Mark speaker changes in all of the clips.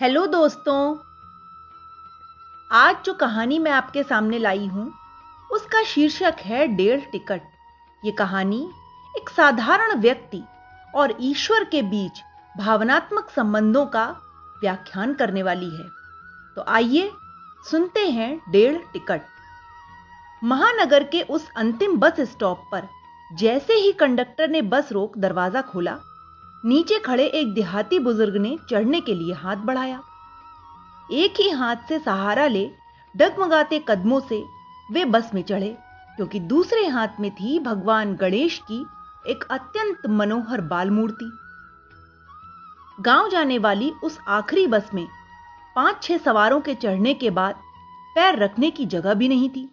Speaker 1: Hello दोस्तों। आज जो कहानी मैं आपके सामने लाई हूँ, उसका शीर्षक है डेढ़ टिकट। ये कहानी एक साधारण व्यक्ति और ईश्वर के बीच भावनात्मक संबंधों का व्याख्यान करने वाली है। तो आइए सुनते हैं डेढ़ टिकट। महानगर के उस अंतिम बस स्टॉप पर जैसे ही कंडक्टर ने बस रोक दरवाज़ा खोला नीचे खड़े एक देहाती बुज़ुर्ग ने चढ़ने के लिए हाथ बढ़ाया। एक ही हाथ से सहारा ले डगमगाते कदमों से वे बस में चढ़े, क्योंकि दूसरे हाथ में थी भगवान गणेश की एक अत्यंत मनोहर बाल मूर्ति गाँव जाने वाली उस आखिरी बस में पाँच छह सवारों के चढ़ने के बाद पैर रखने की जगह भी नहीं थी।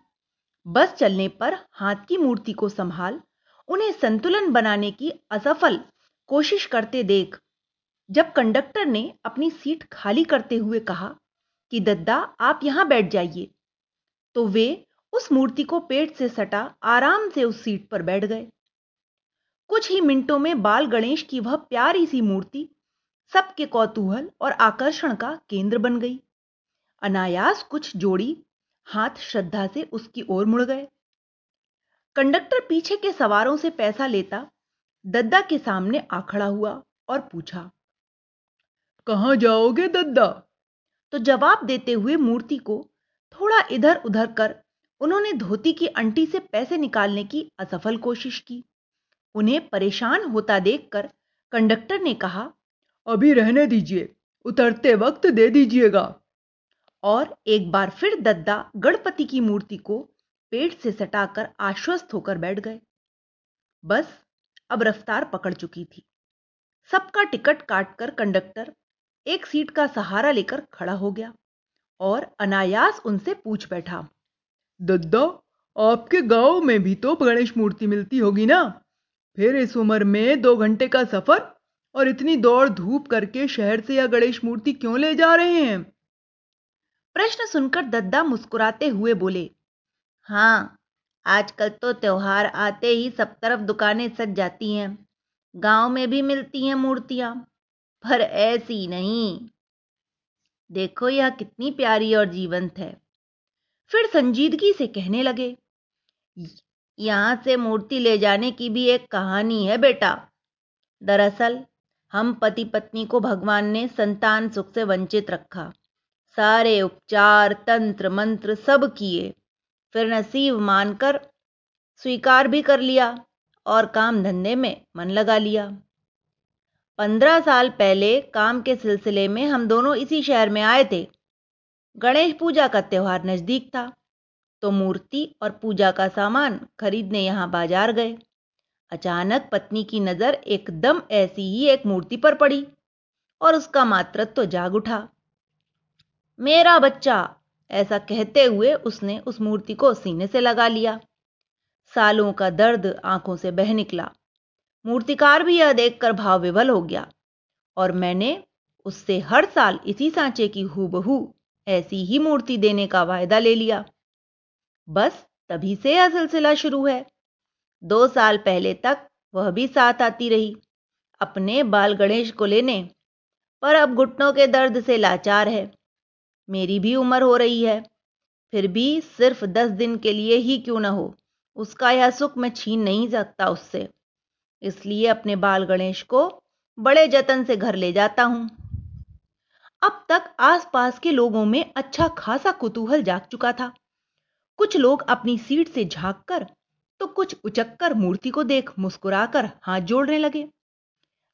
Speaker 1: बस चलने पर हाथ की मूर्ति को संभाल, उन्हें संतुलन बनाने की असफल कोशिश करते देख। जब कंडक्टर ने अपनी सीट खाली करते हुए कहा कि, दद्दा, आप यहाँ बैठ जाइए तो वे उस मूर्ति को पेट से सटा आराम से उस सीट पर बैठ गए। कुछ ही मिनटों में बाल गणेश की वह प्यारी सी मूर्ति सबके कौतूहल और आकर्षण का केंद्र बन गई। अनायास कुछ जोड़ी हाथ श्रद्धा से उसकी ओर मुड़ गए। कंडक्टर पीछे के सवारों से पैसा लेता दद्दा के सामने आ खड़ा हुआ और पूछा,
Speaker 2: कहा जाओगे दद्दा?
Speaker 1: तो जवाब देते हुए मूर्ति को थोड़ा इधर उधर कर उन्होंने धोती की अंटी से पैसे निकालने की असफल कोशिश की। उन्हें परेशान होता देखकर कंडक्टर ने कहा,
Speaker 2: अभी रहने दीजिए, उतरते वक्त दे दीजिएगा।
Speaker 1: और एक बार फिर दद्दा गणपति की मूर्ति को पेट से सटाकर आश्वस्त होकर बैठ गए। बस अब रफ्तार पकड़ चुकी थी। सबका टिकट काटकर कंडक्टर एक सीट का सहारा लेकर खड़ा हो गया और अनायास उनसे पूछ बैठा,
Speaker 2: दद्दा, आपके गाँव में भी तो गणेश मूर्ति मिलती होगी ना? फिर इस उम्र में दो घंटे का सफ़र और इतनी दौड़ धूप करके शहर से यह गणेश मूर्ति क्यों ले जा रहे हैं?
Speaker 1: प्रश्न सुनकर दद्दा मुस्कुराते हुए बोले, हाँ आजकल तो त्योहार आते ही सब तरफ़ दुकानें सज जाती हैं। गाँव में भी मिलती हैं मूर्तियाँ, पर ऐसी नहीं। देखो यह कितनी प्यारी और जीवंत है। फिर संजीदगी से कहने लगे, यहाँ से मूर्ति ले जाने की भी एक कहानी है बेटा। दरअसल, हम पति पत्नी को भगवान ने संतान सुख से वंचित रखा। सारे उपचार तंत्र मंत्र सब किए। फिर नसीब मानकर स्वीकार भी कर लिया और काम धंधे में मन लगा लिया। पंद्रह साल पहले काम के सिलसिले में हम दोनों इसी शहर में आए थे। गणेश पूजा का त्योहार नज़दीक था तो मूर्ति और पूजा का सामान खरीदने यहाँ बाज़ार गए। अचानक पत्नी की नज़र एकदम ऐसी ही एक मूर्ति पर पड़ी और उसका मातृत्व तो जाग उठा। मेरा बच्चा ऐसा कहते हुए उसने उस मूर्ति को सीने से लगा लिया। सालों का दर्द आँखों से बह निकला। मूर्तिकार भी यह देखकर भाव विवल हो गया और मैंने उससे हर साल इसी सांचे की हूबहू ऐसी ही मूर्ति देने का वायदा ले लिया। बस तभी से यह सिलसिला शुरू है। दो साल पहले तक वह भी साथ आती रही, अपने बाल गणेश को लेने, पर अब घुटनों के दर्द से लाचार है। मेरी भी उम्र हो रही है। फिर भी सिर्फ़ दस दिन के लिए ही क्यों ना हो? उसका यह सुख मैं छीन नहीं सकता उससे। इसलिए अपने बाल गणेश को बड़े जतन से घर ले जाता हूँ। अब तक आसपास के लोगों में अच्छा खासा कुतूहल जाग चुका था। कुछ लोग अपनी सीट से झांककर तो कुछ उचककर मूर्ति को देख मुस्कुराकर हाथ जोड़ने लगे।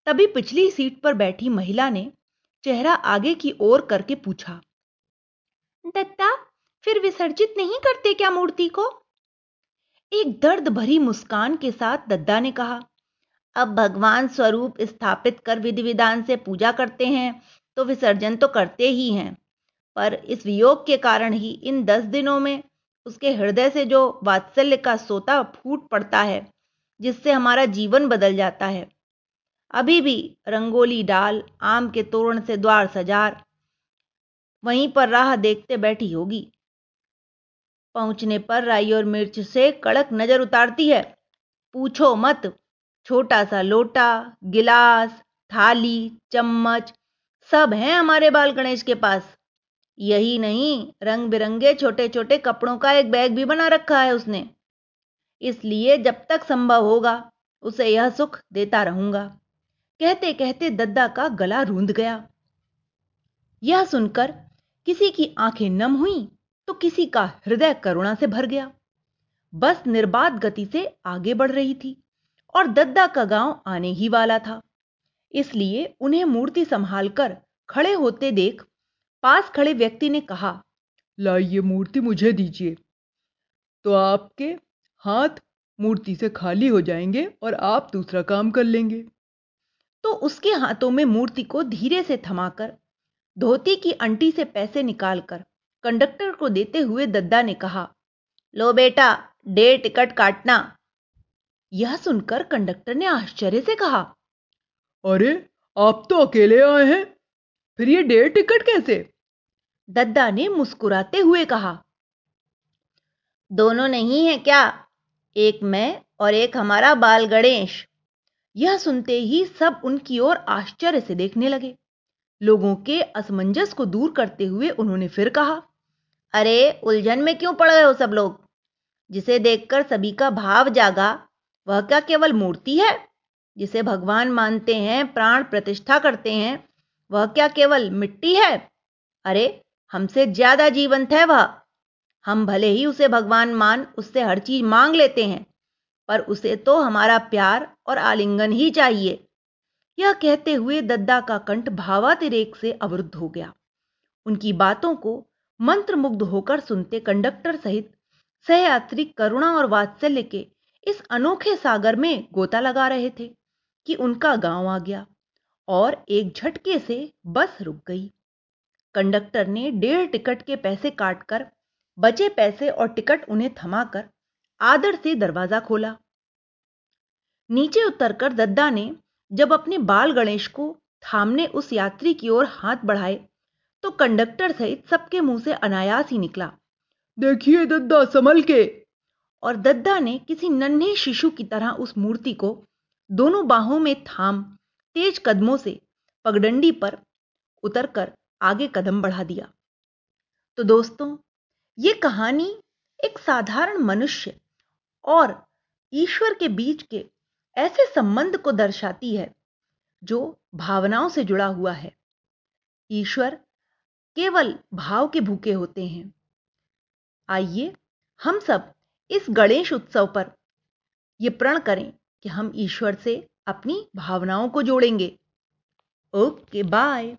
Speaker 1: तभी पिछली सीट पर बैठी महिला ने चेहरा आगे की ओर करके पूछा दत्ता फिर विसर्जित नहीं करते क्या मूर्ति को? एक दर्द भरी मुस्कान के साथ दद्दा ने कहा, अब भगवान स्वरूप स्थापित कर विधि विधान से पूजा करते हैं तो विसर्जन तो करते ही हैं। पर इस वियोग के कारण ही इन दस दिनों में उसके हृदय से जो वात्सल्य का सोता फूट पड़ता है, जिससे हमारा जीवन बदल जाता है। अभी भी रंगोली डाल, आम के तोरण से द्वार सजार वहीं पर राह देखते बैठी होगी पहुँचने पर राई और मिर्च से कड़क नज़र उतारती है। पूछो मत छोटा सा लोटा, गिलास, थाली, चम्मच, सब हैं हमारे बाल गणेश के पास। यही नहीं रंग बिरंगे छोटे छोटे कपड़ों का एक बैग भी बना रखा है उसने। इसलिए जब तक संभव होगा, उसे यह सुख देता रहूँगा। कहते कहते दद्दा का गला रूंध गया। यह सुनकर किसी की आँखें नम हुई तो किसी का हृदय करुणा से भर गया। बस निर्बाध गति से आगे बढ़ रही थी और दद्दा का गाँव आने ही वाला था। इसलिए उन्हें मूर्ति संभालकर खड़े होते देख पास खड़े व्यक्ति ने कहा,
Speaker 2: लाइए मूर्ति मुझे दीजिए। तो आपके हाथ मूर्ति से खाली हो जाएँगे और आप दूसरा काम कर लेंगे।
Speaker 1: तो उसके हाथों में मूर्ति को धीरे से थमाकर धोती की अंटी से पैसे निकालकर कंडक्टर को देते हुए दद्दा ने कहा लो बेटा डेढ़ टिकट काटना। यह सुनकर कंडक्टर ने आश्चर्य से कहा
Speaker 2: अरे आप तो अकेले आए हैं फिर ये डेढ़ टिकट कैसे?
Speaker 1: दद्दा ने मुस्कुराते हुए कहा दोनों नहीं है क्या? एक मैं और एक हमारा बाल गणेश यह सुनते ही सब उनकी ओर आश्चर्य से देखने लगे। लोगों के असमंजस को दूर करते हुए उन्होंने फिर कहा, अरे, उलझन में क्यों पड़ गए हो सब लोग? जिसे देखकर सभी का भाव जागा, वह क्या केवल मूर्ति है? जिसे भगवान मानते हैं, प्राण प्रतिष्ठा करते हैं, वह क्या केवल मिट्टी है? अरे, हमसे ज़्यादा जीवंत है वह। हम भले ही उसे भगवान मान, उससे हर चीज़ मांग लेते हैं, पर उसे तो हमारा प्यार और आलिंगन ही चाहिए। यह कहते हुए दद्दा का कंठ भावातिरेक से अवरुद्ध हो गया। उनकी बातों को मंत्रमुग्ध होकर सुनते कंडक्टर सहित सहयात्री करुणा और वात्सल्य के इस अनोखे सागर में गोता लगा रहे थे कि उनका गाँव आ गया और एक झटके से बस रुक गई। कंडक्टर ने डेढ़ टिकट के पैसे काटकर, बचे पैसे और टिकट उन्हें थमाकर आदर से दरवाज़ा खोला। नीचे उतरकर दद्दा ने जब अपने बाल गणेश को थामने उस यात्री की ओर हाथ बढ़ाए तो कंडक्टर सहित सबके मुँह से अनायास ही निकला।
Speaker 2: देखिए दद्दा संभल के।
Speaker 1: और दद्दा ने किसी नन्हे शिशु की तरह उस मूर्ति को दोनों बाहों में थाम, तेज कदमों से पगडंडी पर उतरकर आगे कदम बढ़ा दिया। तो दोस्तों, ये कहानी एक साधारण मनुष्य और ईश्वर के बीच के ऐसे संबंध को दर्शाती है, जो भावनाओं से जुड़ा हुआ है। ईश्वर केवल भाव के भूखे होते हैं। आइए हम सब इस गणेश उत्सव पर यह प्रण करें कि हम ईश्वर से अपनी भावनाओं को जोड़ेंगे। Okay, bye.